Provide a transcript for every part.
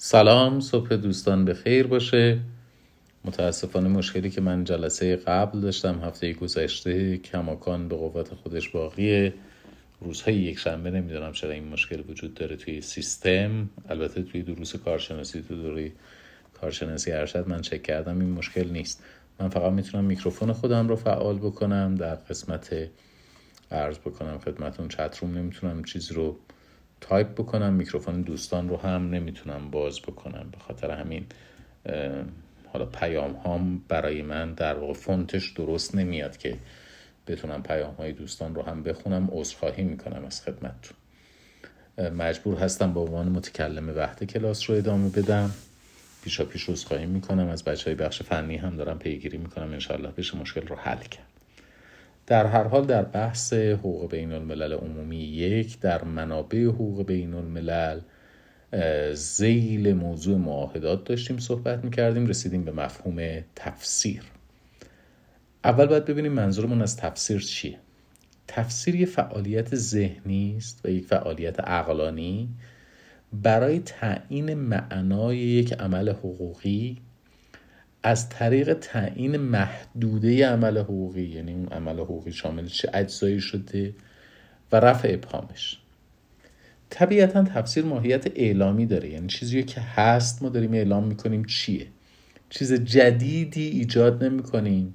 سلام صبح دوستان به خیر باشه. متاسفانه مشکلی که من جلسه قبل داشتم هفته گذشته کماکان به قوت خودش باقیه. روزهای یک شنبه نمی‌دونم چرا این مشکل وجود داره توی سیستم. البته توی دروس کارشناسی تو دوره کارشناسی ارشد من چک کردم این مشکل نیست. من فقط می‌تونم میکروفون خودم رو فعال بکنم در قسمت عرض بکنم خدمتون. چتروم نمی‌تونم چیز رو تایپ بکنم میکروفون دوستان رو هم نمی‌تونم باز بکنم. به خاطر همین حالا پیام هام برای من در واقع font ش درست نمیاد که بتونم پیام های دوستان رو هم بخونم. عذرخواهی می‌کنم از خدمتتون. مجبور هستم به عنوان متکلم وحده کلاس رو ادامه بدم. پیشا پیش عذرخواهی می‌کنم. از بچه های بخش فنی هم دارم پیگیری می‌کنم. انشالله بشه مشکل رو حل کرد. در هر حال در بحث حقوق بین الملل عمومی یک در منابع حقوق بین الملل زیل موضوع معاهدات داشتیم صحبت می‌کردیم رسیدیم به مفهوم تفسیر. اول باید ببینیم منظورمون از تفسیر چیه. تفسیر یه فعالیت ذهنی است و یک فعالیت عقلانی برای تعیین معنای یک عمل حقوقی از طریق تعیین محدوده عمل حقوقی یعنی اون عمل حقوقی شامل چه اجزایی شده و رفع ابهامش. طبیعتا تفسیر ماهیت اعلامی داره یعنی چیزی که هست ما داریم اعلام می‌کنیم چیه. چیز جدیدی ایجاد نمی کنیم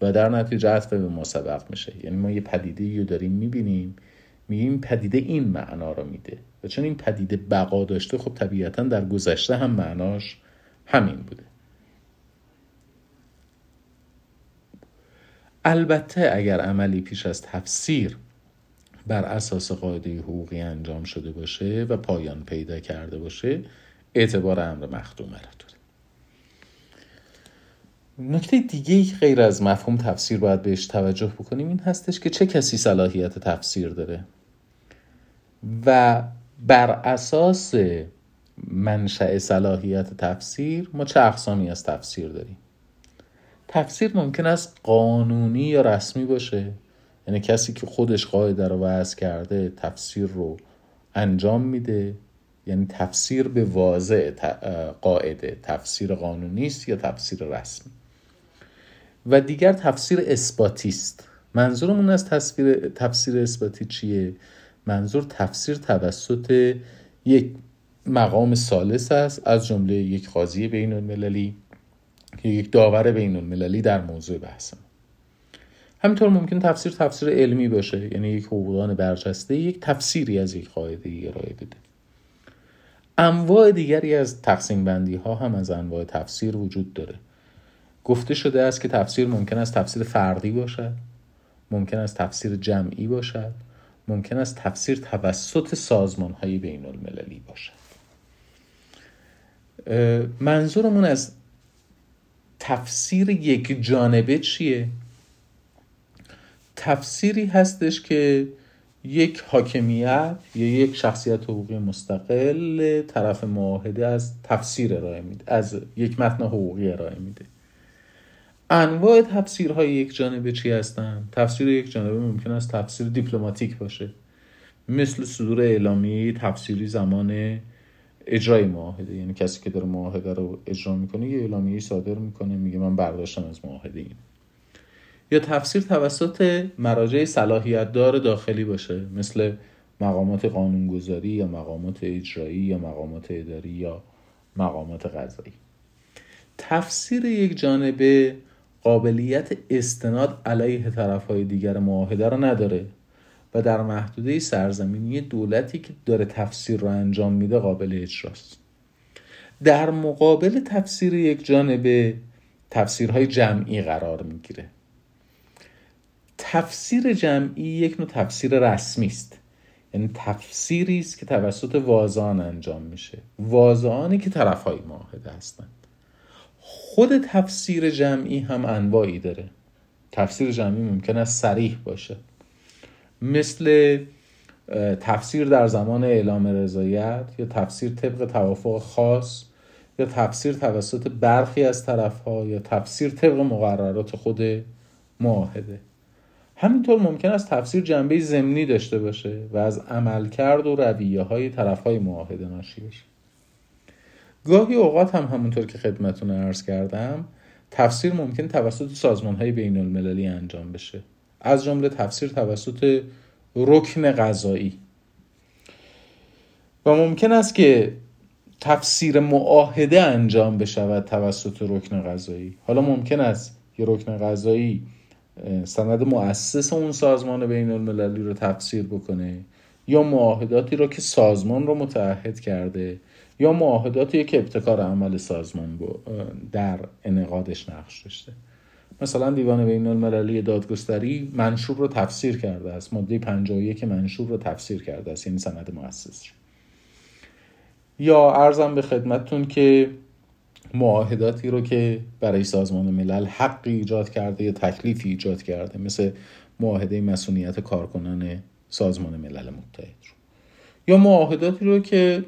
و در نتیجه عطف به ما سبق میشه. یعنی ما یه پدیده رو داریم می‌بینیم میگیم پدیده این معنا رو میده. و چون این پدیده بقا داشته خب طبیعتا در گذشته هم معناش همین بوده. البته اگر عملی پیش از تفسیر بر اساس قاعده حقوقی انجام شده باشه و پایان پیدا کرده باشه اعتبار امر مخدومه را داره نکته دیگه غیر از مفهوم تفسیر باید بهش توجه بکنیم این هستش که چه کسی صلاحیت تفسیر داره و بر اساس منشأ صلاحیت تفسیر ما چه اقسامی از تفسیر داریم. تفسیر ممکن است قانونی یا رسمی باشه. یعنی کسی که خودش قاعده رو وضع کرده تفسیر رو انجام میده. یعنی تفسیر به واضع قاعده. تفسیر قانونی است یا تفسیر رسمی؟ و دیگر تفسیر اثباتی است. منظورمون از تصویر تفسیر اثباتی چیه؟ منظور تفسیر توسط یک مقام سالس است از جمله یک قاضی بین المللی که یک داور بین المللی در موضوع بحث همینطور ممکن تفسیر تفسیر علمی باشه یعنی یک حقوقدان برجسته یک تفسیری از یک قاعده ارائه بده. انواع دیگری از تقسیم بندی ها هم از انواع تفسیر وجود داره. گفته شده است که تفسیر ممکن است تفسیر فردی باشد ممکن است تفسیر جمعی باشد ممکن است تفسیر توسط سازمان های بین المللی باشد منظورمون از تفسیر یک جانبه چیه؟ تفسیری هستش که یک حاکمیت یا یک شخصیت حقوقی مستقل طرف معاهده از تفسیر ارائه میده از یک متن حقوقی ارائه میده. انواع تفسیرهای یک جانبه چی هستن؟ تفسیر یک جانبه ممکن است تفسیر دیپلماتیک باشه. مثل صدور اعلامی تفسیری زمان اجرای معاهده یعنی کسی که داره معاهده رو اجرا می‌کنه یه اعلامیه صادر می‌کنه میگه من برداشتم از معاهده این. یا تفسیر توسط مراجع صلاحیت دار داخلی باشه مثل مقامات قانونگذاری یا مقامات اجرایی یا مقامات اداری یا مقامات قضایی. تفسیر یک جانبه قابلیت استناد علیه طرفهای دیگر معاهده رو نداره. در محدوده سرزمینی دولتی که داره تفسیر رو انجام میده قابل اجراست. در مقابل تفسیر یک جانبه تفسیرهای جمعی قرار می‌گیره. تفسیر جمعی یک نوع تفسیر رسمی است. یعنی تفسیری است که توسط واضعان انجام میشه. واضعانی که طرفهای معاهده هستند. خود تفسیر جمعی هم انواعی داره. تفسیر جمعی ممکن است سریح باشه. مثل تفسیر در زمان اعلام رضایت یا تفسیر طبق توافق خاص یا تفسیر توسط برخی از طرفها یا تفسیر طبق مقررات خود معاهده. همینطور ممکن است تفسیر جنبه زمینی داشته باشه و از عملکرد و رویه های طرف های معاهده ناشی بشه. گاهی اوقات هم همونطور که خدمتون ارز کردم تفسیر ممکن توسط سازمان های بین المللی انجام بشه. از جمله تفسیر توسط رکن غذایی و ممکن است که تفسیر معاهده انجام بشود توسط رکن غذایی حالا ممکن است یه رکن غذایی سند مؤسس اون سازمان بین المللی رو تفسیر بکنه یا معاهداتی رو که سازمان رو متعهد کرده یا معاهداتی که ابتکار عمل سازمان در انعقادش نقش داشته. مثلا دیوان بین المللی دادگستری منشور رو تفسیر کرده است. ماده 51 منشور رو تفسیر کرده است یعنی سند مؤسس. یا ارزم به خدمتتون که معاهداتی رو که برای سازمان ملل حقی ایجاد کرده یا تکلیفی ایجاد کرده مثل معاهده مسئولیت کارکنان سازمان ملل متحد رو. یا معاهداتی رو که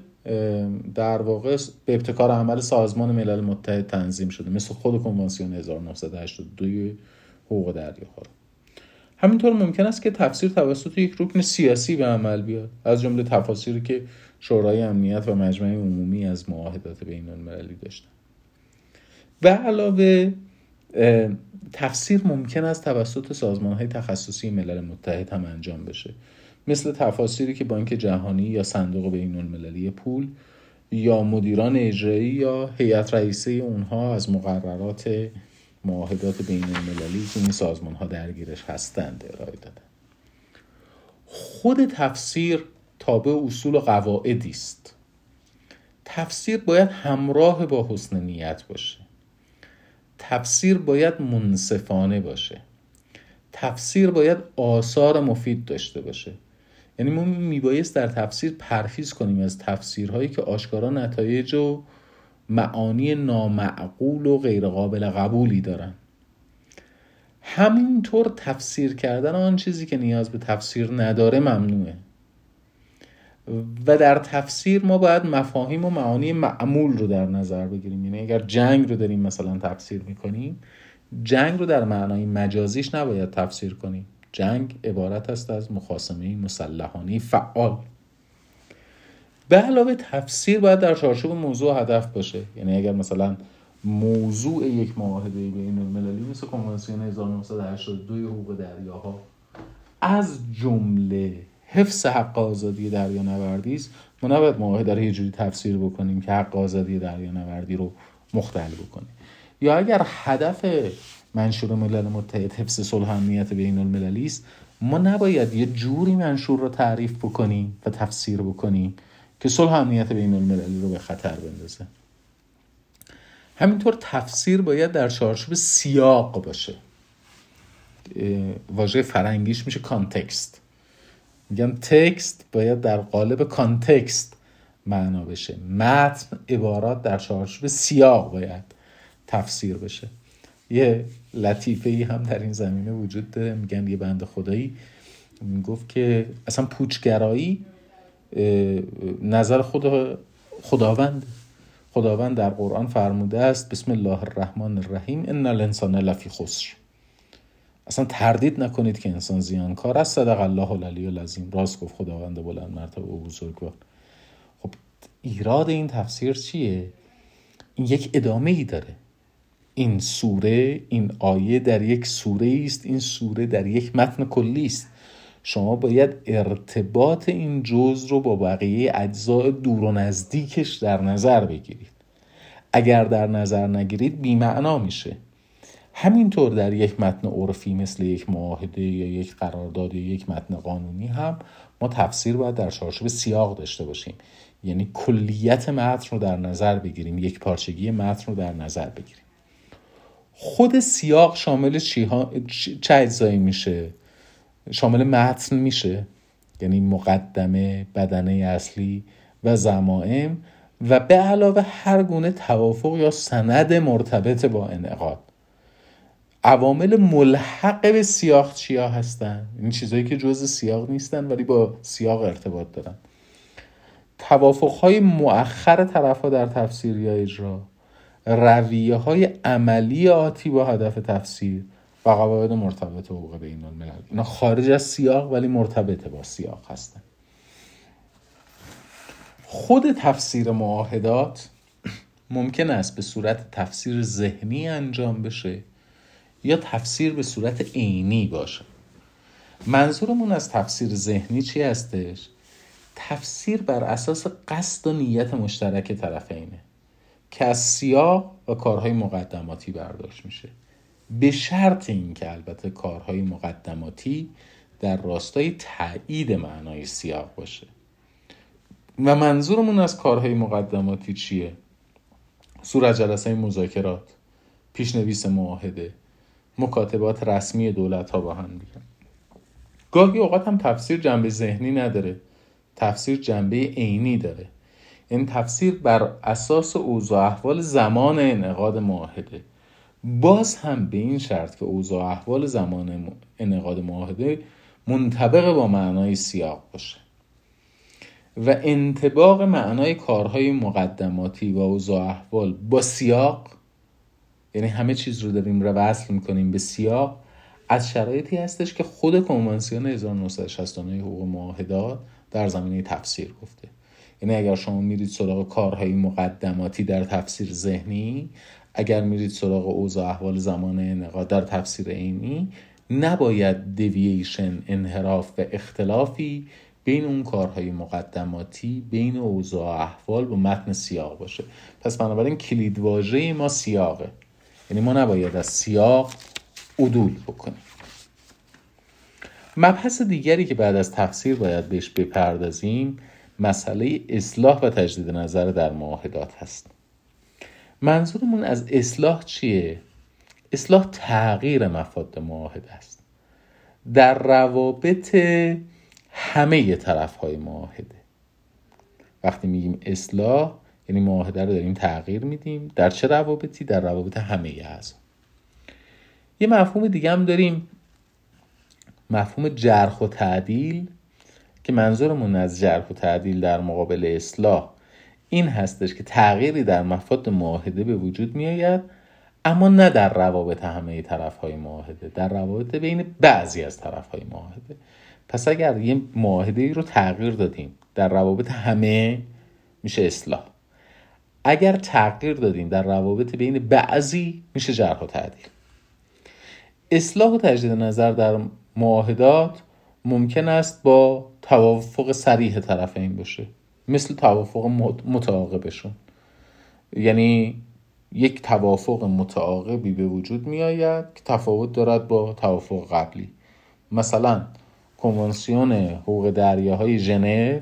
در واقع به ابتکار عمل سازمان ملل متحد تنظیم شده مثل خود کنوانسیون 1982 حقوق دریاها. همینطور ممکن است که تفسیر توسط یک رکن سیاسی به عمل بیاد از جمله تفاسیری که شورای امنیت و مجمع عمومی از معاهدات بین المللی داشتن. و علاوه تفسیر ممکن است توسط سازمان های تخصصی ملل متحد هم انجام بشه. مثل تفاسیری که بانک جهانی یا صندوق بین المللی پول یا مدیران اجرایی یا هیئت رئیسه اونها از مقررات معاهدات بین المللی که این سازمان ها درگیرش هستند ارائه دادن. خود تفسیر تابع اصول و قواعدی است. تفسیر باید همراه با حسن نیت باشه. تفسیر باید منصفانه باشه. تفسیر باید آثار مفید داشته باشه. یعنی ما میبایست در تفسیر پرهیز کنیم از تفسیرهایی که آشکارا نتایج و معانی نامعقول و غیرقابل قبولی دارن. همینطور تفسیر کردن آن چیزی که نیاز به تفسیر نداره ممنوعه. و در تفسیر ما باید مفاهیم و معانی معمول رو در نظر بگیریم. یعنی اگر جنگ رو داریم مثلا تفسیر می‌کنیم جنگ رو در معنای مجازیش نباید تفسیر کنیم. جنگ عبارت است از مخاسمه مسلحانه فعال. به علاوه تفسیر باید در چارچوب موضوع هدف باشه. یعنی اگر مثلا موضوع یک معاهده بین المللی مثل کنوانسیون 1982 حقوق دریاها از جمله حفظ حق آزادی دریانوردی است ما نباید معاهده رو یه جوری تفسیر بکنیم که حق آزادی دریانوردی رو مختل بکنیم یا اگر هدف منشور ملل متحد حفظ صلح امنیت بین المللی است. ما نباید یه جوری منشور رو تعریف بکنیم و تفسیر بکنیم که صلح امنیت بین المللی رو به خطر بندازه. همینطور تفسیر باید در چارچوب سیاق باشه. واژه فرنگیش میشه context. میگم text باید در قالب context معنا بشه. متن عبارات در چارچوب سیاق باید تفسیر بشه. یه لطیفه ای هم در این زمینه وجود داره. میگن یه بند خدایی. می‌گفت که اصلا پوچگرایی نظر خدا خداوند. خداوند در قرآن فرموده است بسم الله الرحمن الرحیم ان الانسان لفی خسر. اصلا تردید نکنید که انسان زیانکار است. صدق الله العلی العظیم. راست گفت خداوند بلند مرتبه و بزرگوار. خب ایراد این تفسیر چیه؟ این یک ادامه ای داره. این سوره این آیه در یک سوره است این سوره در یک متن کلی است. شما باید ارتباط این جز رو با بقیه اجزاء دور و نزدیکش در نظر بگیرید. اگر در نظر نگیرید بیمعنا میشه. همینطور در یک متن عرفی مثل یک معاهده یا یک قرارداد یا یک متن قانونی هم ما تفسیر باید در چارچوب سیاق داشته باشیم. یعنی کلیت متن رو در نظر بگیریم یک پارچگی متن رو در نظر بگیریم. خود سیاق شامل چه اجزایی میشه؟ شامل متن میشه. یعنی مقدمه بدنه اصلی و زمائم و به علاوه هر گونه توافق یا سند مرتبط با انعقاد. عوامل ملحق به سیاق چیا هستن؟ این چیزهایی که جز سیاق نیستن ولی با سیاق ارتباط دارن. توافق های مؤخر طرف در تفسیر یا اجرا. رویه های عملی آتی با هدف تفسیر و قواعد مرتبط حقوق بین الملل. اینا خارج از سیاق ولی مرتبط با سیاق هستن. خود تفسیر معاهدات ممکن است به صورت تفسیر ذهنی انجام بشه یا تفسیر به صورت عینی باشه. منظورمون از تفسیر ذهنی چی هستش؟ تفسیر بر اساس قصد و نیت مشترک طرفینه. سیاق و کارهای مقدماتی برداشت میشه. به شرط اینکه البته کارهای مقدماتی در راستای تایید معنای سیاق باشه. و منظورمون از کارهای مقدماتی چیه؟ صورت جلسه مذاکرات پیشنویس معاهده مکاتبات رسمی دولت ها با هم دیگه. گاهی اوقات هم تفسیر جنبه ذهنی نداره تفسیر جنبه عینی داره. این تفسیر بر اساس اوضاع احوال زمان انعقاد معاهده. باز هم به این شرط که اوضاع احوال زمان انعقاد معاهده منطبق با معنای سیاق باشه. و انتباق معنای کارهای مقدماتی و اوضاع احوال با سیاق یعنی همه چیز رو داریم رو وصل می‌کنیم به سیاق از شرایطی هستش که خود کنوانسیون 1969 حقوق معاهدات در زمینه تفسیر گفته. یعنی اگر شما میرید سراغ کارهای مقدماتی در تفسیر ذهنی اگر میرید سراغ اوضاع احوال زمان انعقاد در تفسیر عینی نباید دیوییشن انحراف و اختلافی بین اون کارهای مقدماتی بین اوضاع احوال و متن سیاق باشه. پس بنابراین کلید واژه ما سیاقه. یعنی ما نباید از سیاق عدول بکنیم. مبحث دیگری که بعد از تفسیر باید بهش بپردازیم مسئله اصلاح و تجدید نظر در معاهدات هست. منظورمون از اصلاح چیه؟ اصلاح تغییر مفاد معاهده است. در روابط همه طرف های معاهده. وقتی میگیم اصلاح یعنی معاهده رو داریم تغییر میدیم. در چه روابطی؟ در روابط همه اعضا. یه مفهوم دیگه هم داریم. مفهوم جرخ و تعدیل. که منظورمون از جرخ و تعدیل در مقابل اصلاح این هستش که تغییری در مفاد معاهده به وجود میآید اما نه در روابط همه طرف های معاهده در روابط بین بعضی از طرف های معاهده. پس اگر یه معاهده رو تغییر دادیم در روابط همه میشه اصلاح. اگر تغییر دادیم در روابط بین بعضی میشه جرح و تعدیل. اصلاح و تجدید نظر در معاهدات ممکن است با توافق سریح طرفین باشه. مثل توافق متعاقبشون. یعنی یک توافق متعاقبی به وجود می آید که تفاوت دارد با توافق قبلی. مثلا کنوانسیون حقوق دریاهای ژنو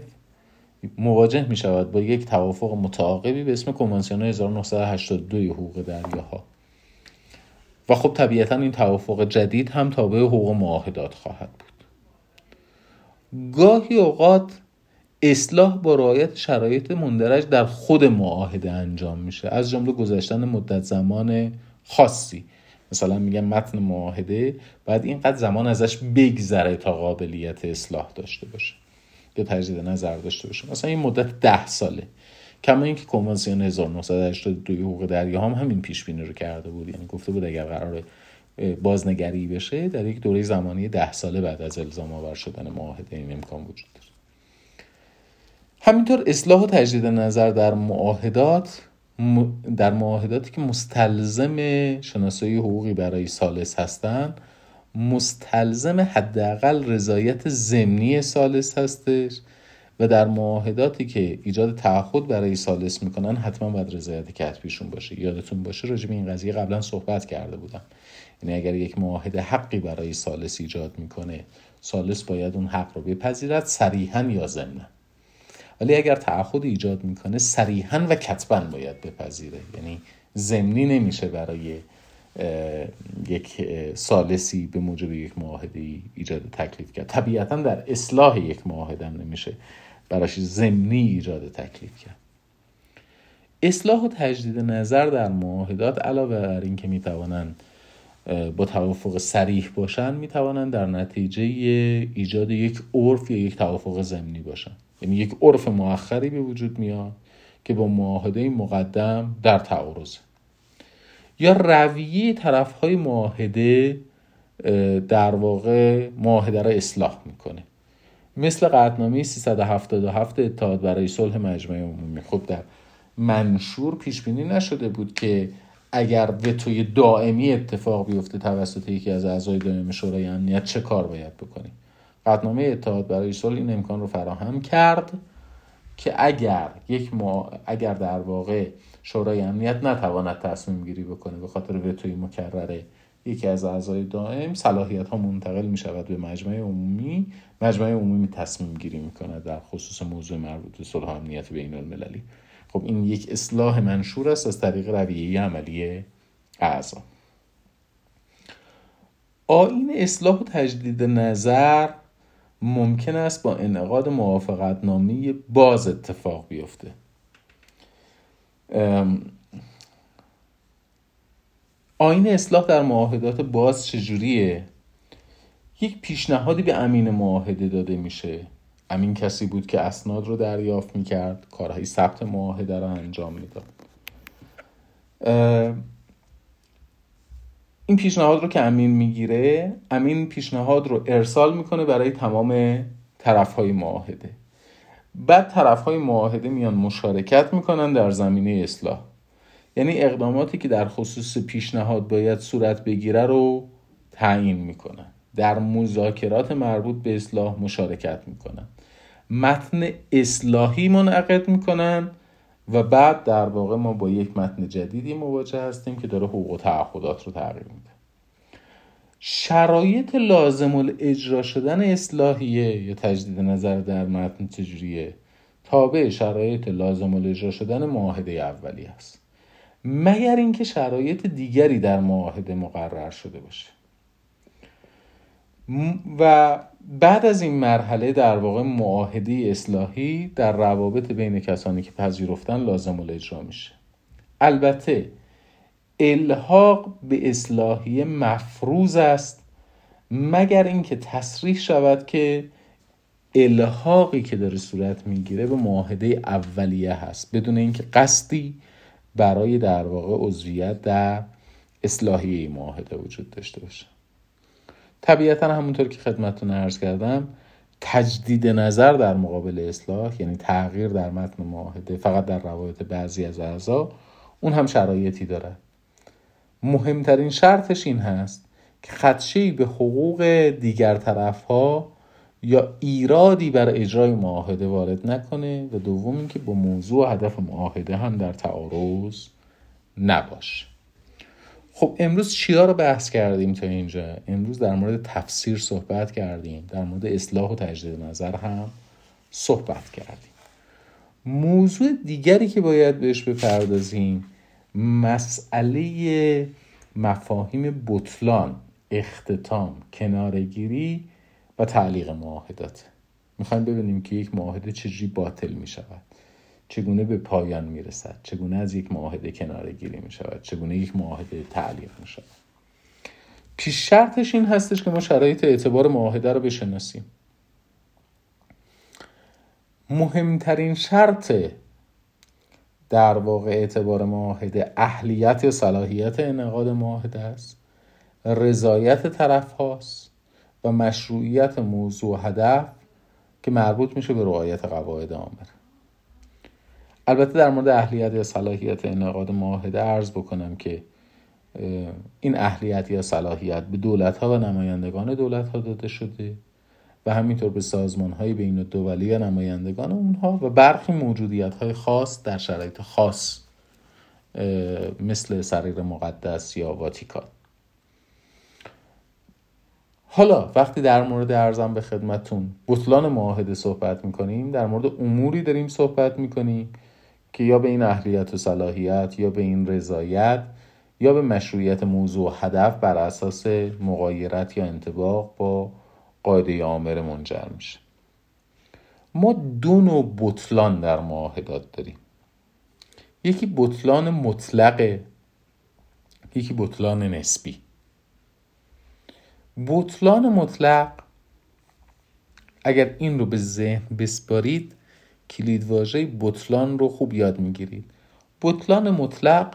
مواجه می شود با یک توافق متعاقبی به اسم کنوانسیون 1982 حقوق دریاها. و خب طبیعتا این توافق جدید هم تابع حقوق معاهدات خواهد بود. گاهی اوقات اصلاح با رعایت شرایط مندرج در خود معاهده انجام میشه. از جمله گذشتن مدت زمان خاصی. مثلا میگن متن معاهده بعد اینقدر زمان ازش بگذره تا قابلیت اصلاح داشته باشه. یا تجدید نظر داشته باشه. مثلا این مدت ده ساله. کما اینکه کنوانسیون 1982 حقوق دریا هم همین پیش بینی رو کرده بود. یعنی گفته بود اگر قرار بازنگری بشه در یک دوره زمانی ده ساله بعد از الزام آور شدن معاهده این امکان وجود داره. همینطور اصلاح و تجدید نظر در معاهدات در معاهداتی که مستلزم شناسایی حقوقی برای سالس هستند مستلزم حداقل رضایت ضمنی سالس هستش و در معاهداتی که ایجاد تعهد برای سالس می‌کنن حتما باید رضایت کتبیشون باشه. یادتون باشه راجع به این قضیه قبلا صحبت کرده بودم. یعنی اگر یک معاهده حقی برای سالس ایجاد می‌کنه سالس باید اون حق رو بپذیرد صریحا یا ضمنا. ولی اگر تعهد ایجاد می‌کنه صریحا و کتبا باید بپذیره. یعنی ضمنی نمیشه برای یک سالسی به موجب یک معاهده ایجاد تکلیف کرد. طبیعتا در اصلاح یک معاهده نمیشه براش ضمنی ایجاد تکلیف کرد. اصلاح و تجدید نظر در معاهدات علاوه بر اینکه می‌توانند با توافق سریح باشن می‌توانند در نتیجه ایجاد یک عرف یا یک توافق ضمنی باشن. یعنی یک عرف مؤخری به وجود میاد که با معاهده مقدم در تعارضه یا رویه طرف های معاهده در واقع معاهده را اصلاح می‌کنه. مثل قطنامه 377 اتحاد برای صلح مجمع عمومی. خب در منشور پیش بینی نشده بود که اگر وتوی دائمی اتفاق بیفته توسط یکی از اعضای دائمی شورای امنیت چه کار باید بکنیم؟ قطنامه اتحاد برای صلح این امکان رو فراهم کرد که اگر یک ما اگر در واقع شورای امنیت نتواند تصمیم گیری بکنه به خاطر وتوی مکرره یکی از اعضای دائم صلاحیت ها منتقل می شود به مجمع عمومی. مجمع عمومی تصمیم گیری می کند در خصوص موضوع مربوط به صلح امنیت بین المللی خب این یک اصلاح منشور است از طریق رویه عملی اعضا. آین اصلاح و تجدید نظر ممکن است با انعقاد موافقت نامی باز اتفاق بیفته. آین اصلاح در معاهدات باز چجوریه؟ یک پیشنهادی به امین معاهده داده میشه. امین کسی بود که اسناد رو دریافت می‌کرد کارهای ثبت معاهده رو انجام می‌داد. این پیشنهاد رو که امین می‌گیره امین پیشنهاد رو ارسال می‌کنه برای تمام طرف های معاهده. بعد طرف های معاهده میان مشارکت می‌کنن در زمینه اصلاح. یعنی اقداماتی که در خصوص پیشنهاد باید صورت بگیره رو تعیین می‌کنن. در مذاکرات مربوط به اصلاح مشارکت می‌کنن. متن اصلاحی منعقد می‌کنن و بعد در واقع ما با یک متن جدیدی مواجه هستیم که داره حقوق و تعهدات رو تغییر میده. شرایط لازم اجرا شدن اصلاحیه یا تجدید نظر در متن چجوریه؟ تابع شرایط لازم اجرا شدن معاهده اولی است مگر اینکه شرایط دیگری در معاهده مقرر شده باشه. و بعد از این مرحله در واقع معاهده اصلاحی در روابط بین کسانی که پذیرفتن لازم اجرا میشه. البته الحاق به اصلاحی مفروض است مگر اینکه تصریح شود که الحاقی که داره صورت می‌گیره به معاهده اولیه هست بدون اینکه قصدی برای در واقع عضویت در اصلاحیه معاهده وجود داشته باشه. طبیعتا همونطور که خدمتتون عرض کردم تجدید نظر در مقابل اصلاح یعنی تغییر در متن معاهده فقط در روابط بعضی از اعضا اون هم شرایطی داره. مهمترین شرطش این هست که خدشهی به حقوق دیگر طرف ها یا ایرادی بر اجرای معاهده وارد نکنه و دوم اینکه با موضوع هدف معاهده هم در تعارض نباشه. خب امروز چیا رو بحث کردیم تا اینجا؟ امروز در مورد تفسیر صحبت کردیم در مورد اصلاح و تجدید نظر هم صحبت کردیم. موضوع دیگری که باید بهش بپردازیم مسئله مفاهیم بطلان اختتام کنارگیری و تعلیق معاهدات. می‌خوایم ببینیم که یک معاهده چجوری باطل می‌شود. چگونه به پایان می‌رسد؟ چگونه از یک معاهده کناره گیری می شود چگونه یک معاهده تعلیق می شود پیش شرطش این هستش که ما شرایط اعتبار معاهده رو بشناسیم. مهمترین شرط در واقع اعتبار معاهده اهلیت یا صلاحیت انعقاد معاهده است رضایت طرف هاست و مشروعیت موضوع هدف که مربوط میشه به رعایت قواعد آمر البته در مورد اهلیت یا صلاحیت انعقاد معاهده عرض بکنم که این اهلیت یا صلاحیت به دولت ها و نمایندگان دولت ها داده شده و همینطور به سازمان های بین و نمایندگان اونها و برخی موجودیت های خاص در شرایط خاص مثل سریر مقدس یا واتیکان. حالا وقتی در مورد ارزم به خدمتون بطلان معاهده صحبت می‌کنیم در مورد اموری داریم صحبت می‌کنیم که یا به این اهلیت و صلاحیت یا به این رضایت یا به مشروعیت موضوع و هدف بر اساس مقایرت یا انتباق با قاعده آمر منجر میشه. ما دو نوع بطلان در معاهدات داریم. یکی بطلان مطلقه یکی بطلان نسبی. بطلان مطلق اگر این رو به ذهن بسپارید کلیدواژه بطلان رو خوب یاد می‌گیرید. بطلان مطلق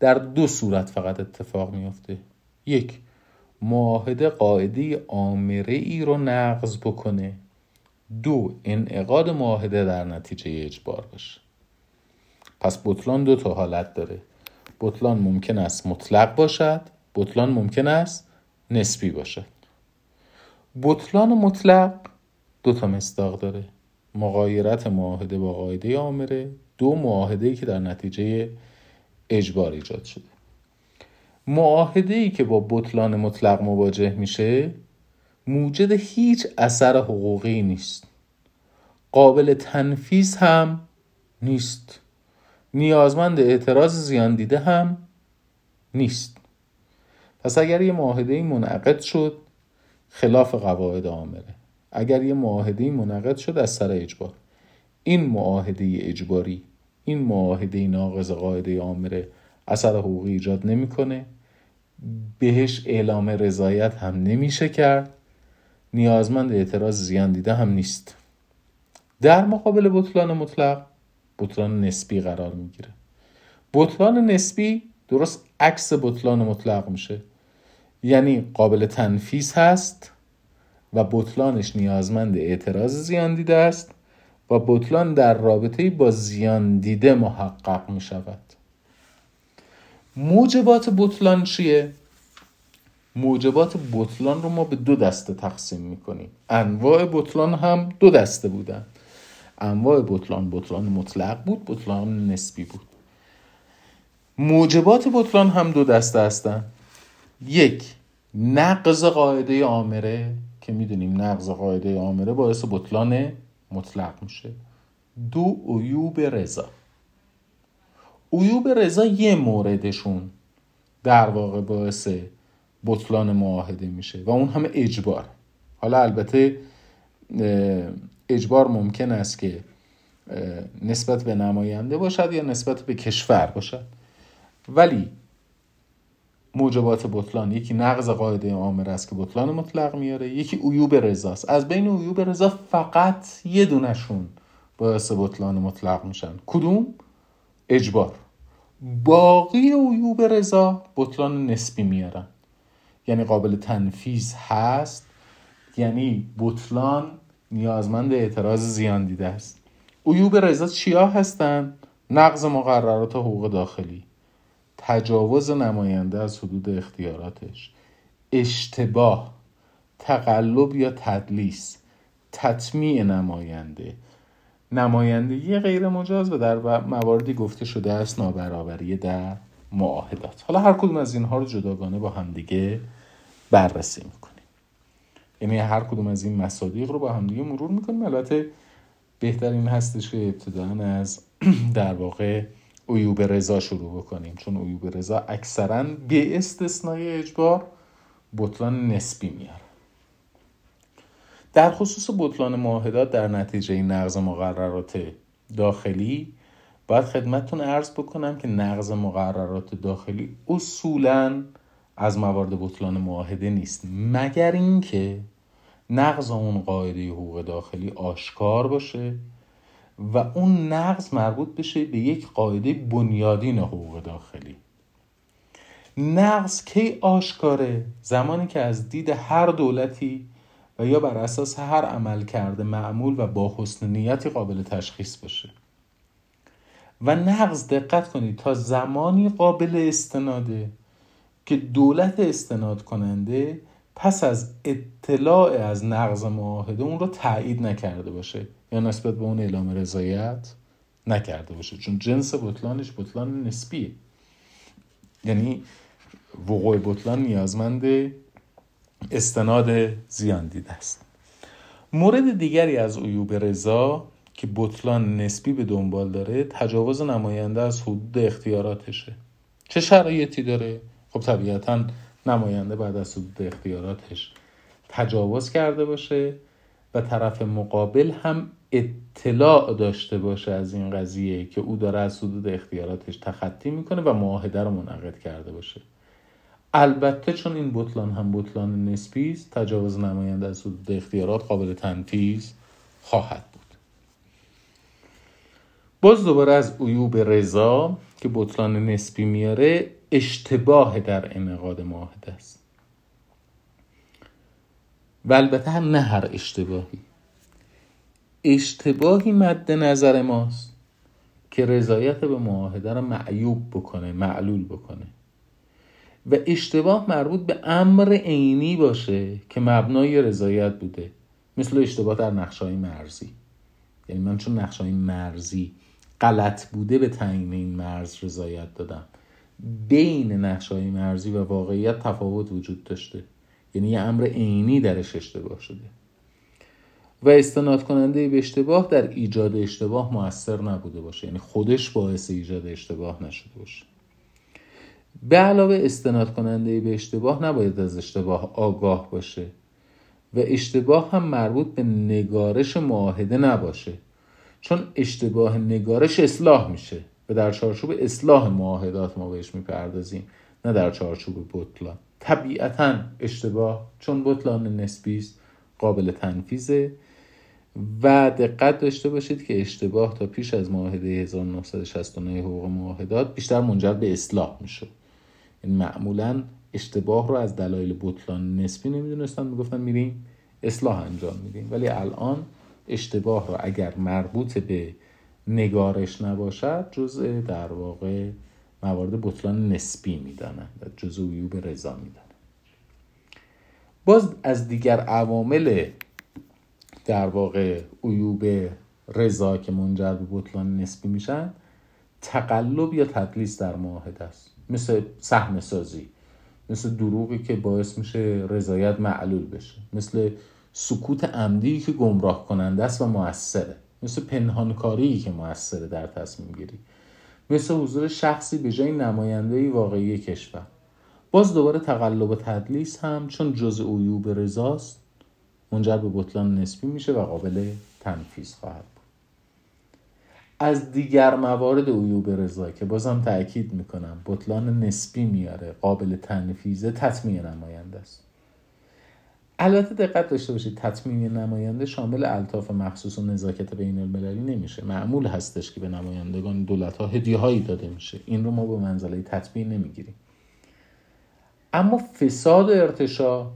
در دو صورت فقط اتفاق میافته. یک معاهده قاعده آمره ای رو نقض بکنه. دو انعقاد معاهده در نتیجه اجبار باشه. پس بطلان دو تا حالت داره. بطلان ممکن است مطلق باشد بطلان ممکن است نسبی باشد. بطلان مطلق دو تا مصداق داره. مقایرت معاهده با قاعده آمره دو معاهده ای که در نتیجه اجبار ایجاد شده. معاهده ای که با بطلان مطلق مواجه میشه موجد هیچ اثر حقوقی نیست. قابل تنفیز هم نیست. نیازمند اعتراض زیان دیده هم نیست. پس اگر یه معاهده منعقد شد خلاف قواعد آمره اگر یه معاهده منعقد شد از سر اجبار. این معاهده اجباری این معاهده ناقض قاعده آمره اثر حقوقی ایجاد نمی‌کنه. بهش اعلام رضایت هم نمیشه کرد. نیازمند اعتراض زیان دیده هم نیست. در مقابل بطلان مطلق بطلان نسبی قرار می‌گیره. بطلان نسبی درست عکس بطلان مطلق میشه. یعنی قابل تنفیس هست. و بطلانش نیازمند اعتراض زیان دیده است و بطلان در رابطه با زیان دیده محقق می شود موجبات بطلان چیه؟ موجبات بطلان رو ما به دو دسته تقسیم می‌کنیم. انواع بطلان هم دو دسته بودن. انواع بطلان بطلان مطلق بود بطلان نسبی بود. موجبات بطلان هم دو دسته هستن. یک نقض قاعده آمره. که می‌دونیم نقض قاعده آمره باعث بطلان مطلق میشه. دو عیوب رضا. عیوب رضا یه موردشون در واقع باعث بطلان معاهده میشه و اون همه اجبار. حالا البته اجبار ممکن است که نسبت به نماینده باشد یا نسبت به کشور باشد. ولی موجبات بطلان یکی نقض قاعده آمر است که بطلان مطلق میاره یکی عیوب رضاست از بین عیوب رضا فقط یه دونشون باعث بطلان مطلق میشن. کدوم؟ اجبار. باقی عیوب رضا بطلان نسبی میارن. یعنی قابل تنفیز هست یعنی بطلان نیازمند اعتراض زیان دیده است. عیوب رضا چیا هستن؟ نقض مقررات حقوق داخلی. تجاوز نماینده از حدود اختیاراتش. اشتباه تقلب یا تدلیس تطمیع نماینده. نمایندگی غیر مجاز و در مواردی گفته شده است نابرابری در معاهدات. حالا هر کدوم از اینها رو جداگانه با همدیگه بررسی می‌کنیم. یعنی هر کدوم از این مصادیق رو با همدیگه مرور می‌کنیم. البته بهترین هستش که ابتداعا از در واقع عیوب رضا شروع بکنیم. چون عیوب رضا اکثرا به استثنای اجبار بطلان نسبی میاره. در خصوص بطلان معاهدات در نتیجه نقض مقررات داخلی باید خدمتتون ارز بکنم که نقض مقررات داخلی اصولا از موارد بطلان معاهده نیست. مگر اینکه نقض اون قاعده حقوق داخلی آشکار باشه و اون نقض مربوط بشه به یک قاعده بنیادین حقوق داخلی. نقض کی آشکاره؟ زمانی که از دید هر دولتی و یا بر اساس هر عمل کرده معمول و با حسن نیتی قابل تشخیص باشه و نقض دقت کنید تا زمانی قابل استناده که دولت استناد کننده پس از اطلاع از نقض معاهده اون رو تایید نکرده باشه یا نسبت به اون اعلام رضایت نکرده باشه. چون جنس بطلانش بطلان نسبیه. یعنی وقوع بطلان نیازمند استناد زیان دیده است. مورد دیگری از عیوب رضا که بطلان نسبی به دنبال داره تجاوز نماینده از حدود اختیاراتشه. چه شرایطی داره؟ خب طبیعتا نماینده بعد از حدود اختیاراتش تجاوز کرده باشه و طرف مقابل هم اطلاع داشته باشه از این قضیه که او داره از حدود اختیاراتش تخطی می‌کنه و معاهده رو منعقد کرده باشه. البته چون این بطلان هم بطلان نسبی است تجاوز نماینده از حدود اختیارات قابل تنفیذ خواهد بود. باز دوباره از عیوب رضا که بطلان نسبی میاره اشتباه در انعقاد معاهده است. و البته نه هر اشتباهی. اشتباهی مد نظر ماست که رضایت به معاهده را معیوب بکنه معلول بکنه. و اشتباه مربوط به امر عینی باشه که مبنای رضایت بوده. مثل اشتباه در نقشای مرزی. یعنی من چون نقشای مرزی غلط بوده به تعیین این مرز رضایت دادم. بین نقشای مرزی و واقعیت تفاوت وجود داشته. یعنی یه امر عینی درش اشتباه شده. و استناد کننده به اشتباه در ایجاد اشتباه موثر نبوده باشه. یعنی خودش باعث ایجاد اشتباه نشده باشه. به علاوه استناد کننده به اشتباه نباید از اشتباه آگاه باشه. و اشتباه هم مربوط به نگارش معاهده نباشه. چون اشتباه نگارش اصلاح میشه. و در چارچوب اصلاح معاهدات ما بهش می‌پردازیم نه در چارچوب بطلان. طبیعتا اشتباه چون بطلان نسبی است قابل تنفیذه و دقت داشته باشید که اشتباه تا پیش از معاهده 1969 حقوق معاهدات بیشتر منجر به اصلاح میشه این یعنی معمولا اشتباه رو از دلایل بطلان نسبی نمی‌دونستن می‌گفتن میریم اصلاح انجام میدیم. ولی الان اشتباه رو اگر مربوط به نگارش نباشد جزء در واقع موارد بطلان نسبی می‌دانند و جزء عیوب رضا می‌دانند باز از دیگر عوامل در واقع عیوب رضا که منجر به بطلان نسبی میشن تقلب یا تدلیس در معاهده است. مثل سهم سازی مثل دروغی که باعث میشه رضایت معلول بشه مثل سکوت عمدی که گمراه کننده است و موثره. مثل پنهانکاری که موثره در تصمیم گیری. مثل حضور شخصی به جای نماینده واقعی کشور. باز دوباره تقلب و تدلیس هم چون جزء عیوب رضاست منجر به بطلان نسبی میشه و قابل تنفیذ خواهد بود. از دیگر موارد عیوب رضا که بازم تاکید می‌کنم بطلان نسبی میاره قابل تنفیذه تطمیع نماینده است. البته دقت داشته باشید تطمیم نماینده شامل الطاف مخصوص و نزاکت بین المللی نمیشه. معمول هستش که به نمایندگان دولت ها هدیه هایی داده میشه. این رو ما به منزله تطمیم نمی‌گیریم. اما فساد و ارتشا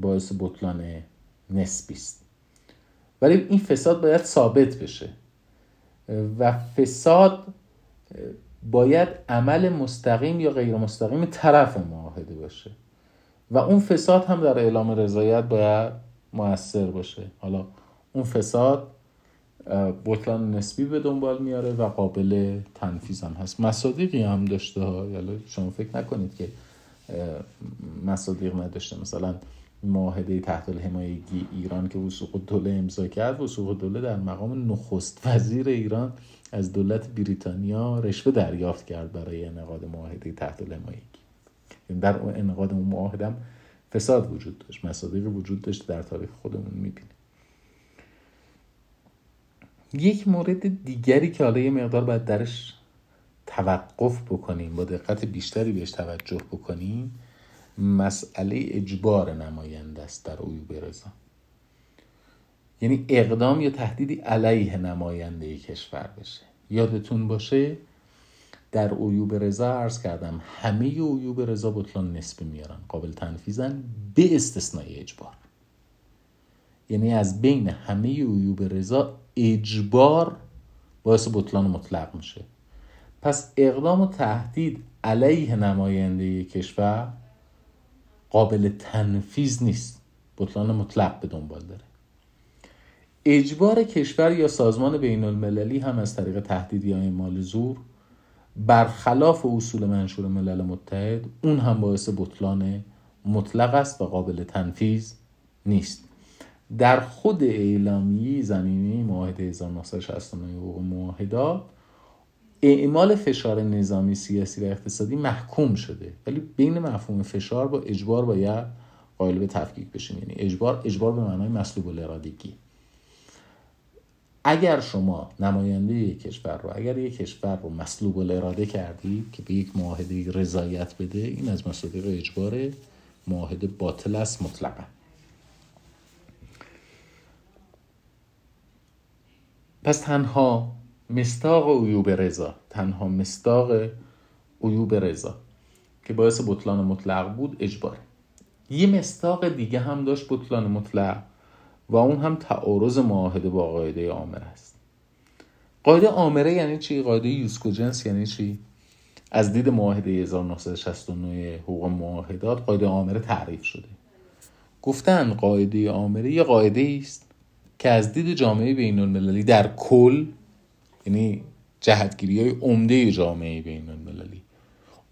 باعث بطلان نسبی است. ولی این فساد باید ثابت بشه. و فساد باید عمل مستقیم یا غیر مستقیم طرف باشه و اون فساد هم در اعلام رضایت باید موثر باشه. حالا اون فساد بطلان نسبی به دنبال میاره و قابل تنفیذ هم هست. مصادیقی هم داشته ها. یعنی شما فکر نکنید که مصادیق نداشته. مثلا معاهده تحت الحمایگی ایران که وسوق دوله امضا کرد وسوق دوله در مقام نخست وزیر ایران از دولت بریتانیا رشوه دریافت کرد برای انعقاد معاهده تحت الحمایگی در انعقاد اون معاهده فساد وجود داشت مصادیق وجود داشت در تاریخ خودمون می‌بینیم. یک مورد دیگری که حالا یه مقدار باید درش توقف بکنیم با دقت بیشتری بهش توجه بکنیم مسئله اجبار نماینده است در عیوب رضا. یعنی اقدام یا تهدیدی علیه نماینده کشور بشه. یادتون باشه در عیوب رضا عرض کردم همه عیوب رضا بطلان نسبی میارن. قابل تنفیزن به استثنای اجبار. یعنی از بین همه عیوب رضا اجبار باعث بطلان مطلق میشه. پس اقدام و تهدید علیه نماینده کشور قابل تنفیز نیست. بطلان مطلق به دنبال داره. اجبار کشور یا سازمان بین المللی هم از طریق تهدید یا اعمال زور برخلاف اصول منشور ملل متحد اون هم باعث بطلان مطلق است و قابل تنفیز نیست. در خود اعلامیه زمینی معاهده 1969 حقوق معاهدات اعمال فشار نظامی سیاسی و اقتصادی محکوم شده. ولی بین مفهوم فشار با اجبار باید قائل به تفکیک بشیم. یعنی اجبار اجبار به معنای مسلوب الارادگی. اگر شما نماینده یک کشور رو اگر یک کشور رو مسلوب الاراده کردید که به یک معاهده رضایت بده این از مصادیق اجبار معاهده باطل است مطلقا. پس تنها مستاق عیوب رضا تنها مستاق عیوب رضا که باعث بطلان مطلق بود اجبار یه مستاق دیگه هم داشت بطلان مطلق. و اون هم تعارض معاهده با قاعده عامر است. قاعده آمره یعنی چی؟ قاعده یوسکوجنس یعنی چی؟ از دید معاهده 1969 حقوق معاهدات قاعده آمره تعریف شده. گفتن قاعده آمره یه قاعده است که از دید جامعه بین المللی در کل یعنی جهتگیری های عمده جامعه بین المللی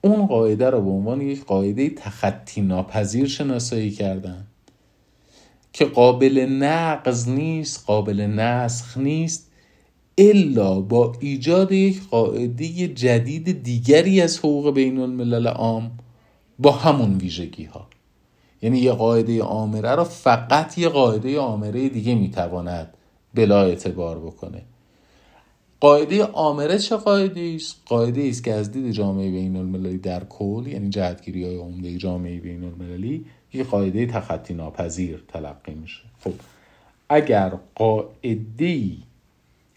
اون قاعده رو به عنوان یک قاعده تخطی ناپذیر شناسایی کردن. که قابل نقض نیست قابل نسخ نیست الا با ایجاد یک قاعده جدید دیگری از حقوق بین الملل عام با همون ویژگی ها یعنی یه قاعده آمره را فقط یه قاعده آمره دیگه می‌تواند بلا اعتبار بکنه. قاعده آمره چه قاعده است؟ قاعده است که از دید جامعه بین المللی در کل یعنی جهتگیری های عمده جامعه بین المللی یه قاعده تخطی ناپذیر تلقی میشه. خب اگر قاعده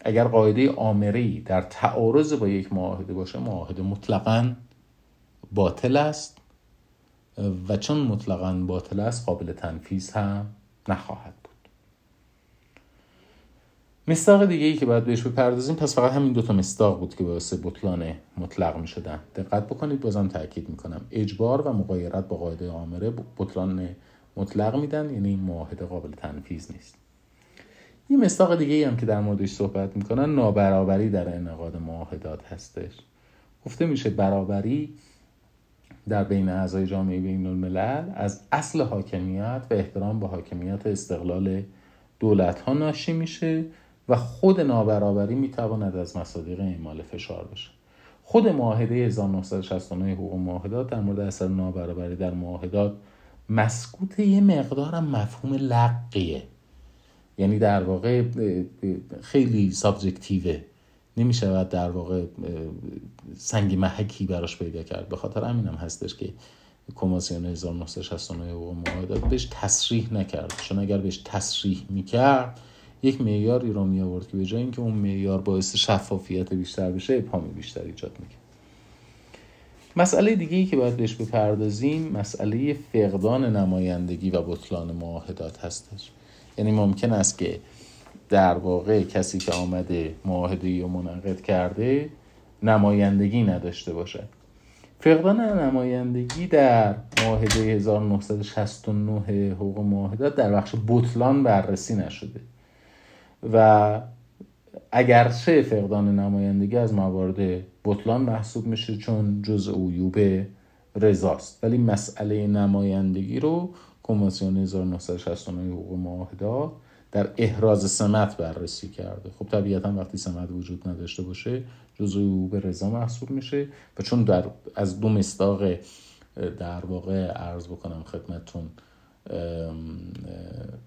اگر قاعده آمری در تعارض با یک معاهده باشه معاهده مطلقا باطل است و چون مطلقا باطل است قابل تنفیذ هم نخواهد مستاق دیگه ای که باید بهش بپردازیم پس فقط همین دوتا مستاق بود که باعث بطلان مطلق می شدن دقت بکنید بازم تاکید می‌کنم. اجبار و مقایرت با قاعده آمره بطلان مطلق میدن یعنی معاهده قابل تنفیذ نیست. یه مستاق دیگه ای هم که در موردش صحبت می‌کنن نابرابری در انعقاد معاهدات هستش. گفته میشه برابری در بین اعضای جامعه بین الملل از اصل حاکمیت و احترام به حاکمیت استقلال دولت ها ناشی میشه. و خود نابرابری می‌تواند از مصادیق اعمال فشار بشه خود معاهده 1969 حقوق معاهدات در مورد اثر نابرابری در معاهدات مسکوت یه مقدارم مفهوم لقیه یعنی در واقع خیلی سابجکتیوه. نمی شود در واقع سنگ محکی براش پیدا کرد. به خاطر همینم هستش که کمیسیون 1969 حقوق معاهدات بهش تصریح نکرد. چون اگر بهش تصریح می‌کرد یک معیاری رو می آورد که به جای اینکه اون معیار باعث شفافیت بیشتر بشه ابهام بیشتر ایجاد می‌کنه. مسئله دیگه ای که باید بهش بپردازیم مسئله فقدان نمایندگی و بطلان معاهدات هستش. یعنی ممکن است که در واقع کسی که آمده معاهده رو منعقد کرده نمایندگی نداشته باشد. فقدان نمایندگی در معاهده 1969 حقوق معاهدات در بخش بطلان بررسی نشده. و اگرچه فقدان نمایندگی از موارد بطلان محسوب میشه چون جز عیوب رضاست. ولی مسئله نمایندگی رو کنوانسیون 1969 حقوق معاهدات در احراز سمت بررسی کرده. خب طبیعتا وقتی سمت وجود نداشته باشه جزء عیوب رضا محسوب میشه و چون در از دو مستاق در واقع عرض بکنم خدمتتون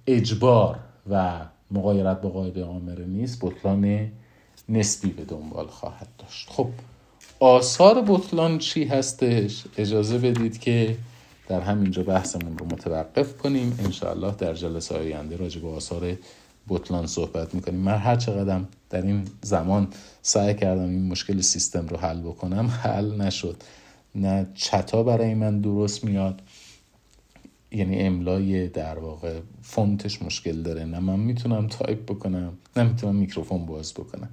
اجبار و مقایرت با قاعده آمره نیست بطلان نسبی به دنبال خواهد داشت. خب آثار بطلان چی هستش؟ اجازه بدید که در همینجا بحثمون رو متوقف کنیم. انشاءالله در جلسه آینده راجع به آثار بطلان صحبت می‌کنیم. من هر چقدر در این زمان سعی کردم این مشکل سیستم رو حل بکنم حل نشد. نه چتا برای من درست میاد یعنی املای در واقع font ش مشکل داره. نه من می‌تونم تایپ بکنم نه می‌تونم میکروفون باز بکنم.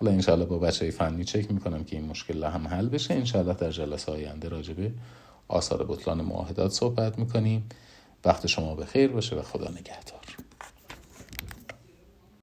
حالا انشاءالله با بچه های فنی چک می‌کنم که این مشکل هم حل بشه. انشاءالله در جلسه آینده راجبه آثار بطلان معاهدات صحبت می‌کنیم. وقت شما به خیر باشه و خدا نگهدار.